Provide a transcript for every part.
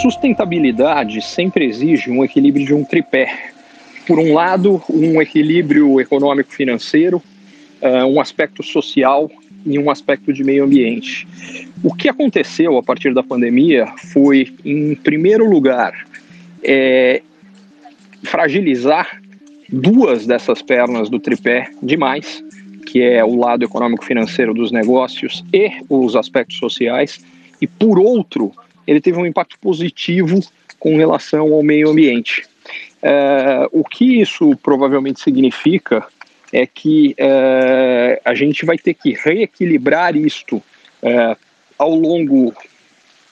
Sustentabilidade sempre exige um equilíbrio de um tripé. Por um lado, um equilíbrio econômico-financeiro, uh, um aspecto social e um aspecto de meio ambiente. O que aconteceu a partir da pandemia foi, em primeiro lugar, é, fragilizar duas dessas pernas do tripé demais, que é o lado econômico-financeiro dos negócios e os aspectos sociais, e por outro, ele teve um impacto positivo com relação ao meio ambiente. Uh, o que isso provavelmente significa é que uh, a gente vai ter que reequilibrar isto uh, ao longo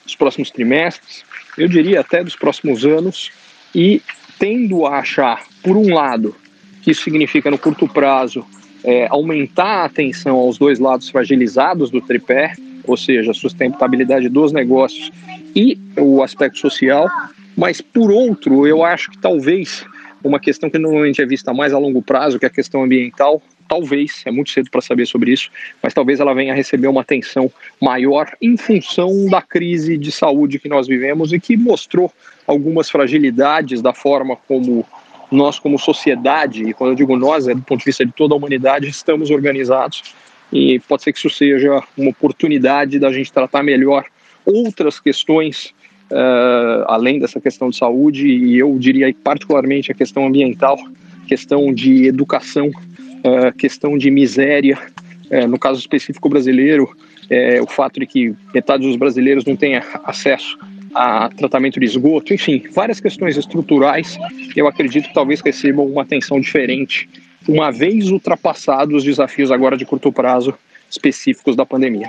dos próximos trimestres, eu diria até dos próximos anos, e tendo a achar, por um lado, que isso significa no curto prazo é, aumentar a atenção aos dois lados fragilizados do tripé, ou seja, a sustentabilidade dos negócios e o aspecto social, mas por outro, eu acho que talvez uma questão que normalmente é vista mais a longo prazo, que é a questão ambiental, talvez, é muito cedo para saber sobre isso, mas talvez ela venha a receber uma atenção maior em função da crise de saúde que nós vivemos e que mostrou algumas fragilidades da forma como nós, como sociedade, e quando eu digo nós, é do ponto de vista de toda a humanidade, estamos organizados. E pode ser que isso seja uma oportunidade da gente tratar melhor outras questões uh, além dessa questão de saúde, e eu diria particularmente a questão ambiental, questão de educação, uh, questão de miséria, uh, no caso específico brasileiro, o fato de que metade dos brasileiros não tenha acesso a tratamento de esgoto, enfim, várias questões estruturais, eu acredito que talvez recebam uma atenção diferente, uma vez ultrapassados os desafios agora de curto prazo específicos da pandemia.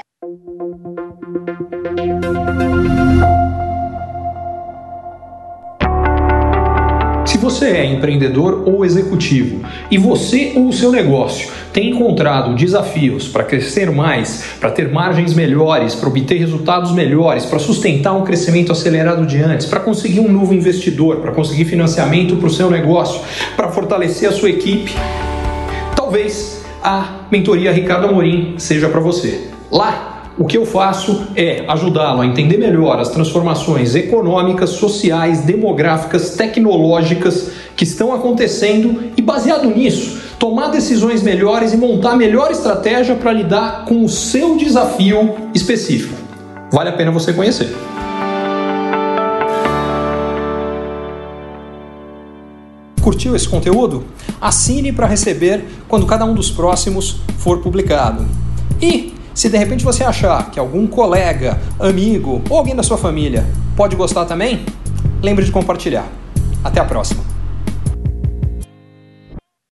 Você é empreendedor ou executivo e você ou o seu negócio tem encontrado desafios para crescer mais, para ter margens melhores, para obter resultados melhores, para sustentar um crescimento acelerado de antes, para conseguir um novo investidor, para conseguir financiamento para o seu negócio, para fortalecer a sua equipe, talvez a mentoria Ricardo Amorim seja para você. Lá o que eu faço é ajudá-lo a entender melhor as transformações econômicas, sociais, demográficas, tecnológicas que estão acontecendo e, baseado nisso, tomar decisões melhores e montar a melhor estratégia para lidar com o seu desafio específico. Vale a pena você conhecer. Curtiu esse conteúdo? Assine para receber quando cada um dos próximos for publicado. E se de repente você achar que algum colega, amigo ou alguém da sua família pode gostar também, lembre de compartilhar. Até a próxima!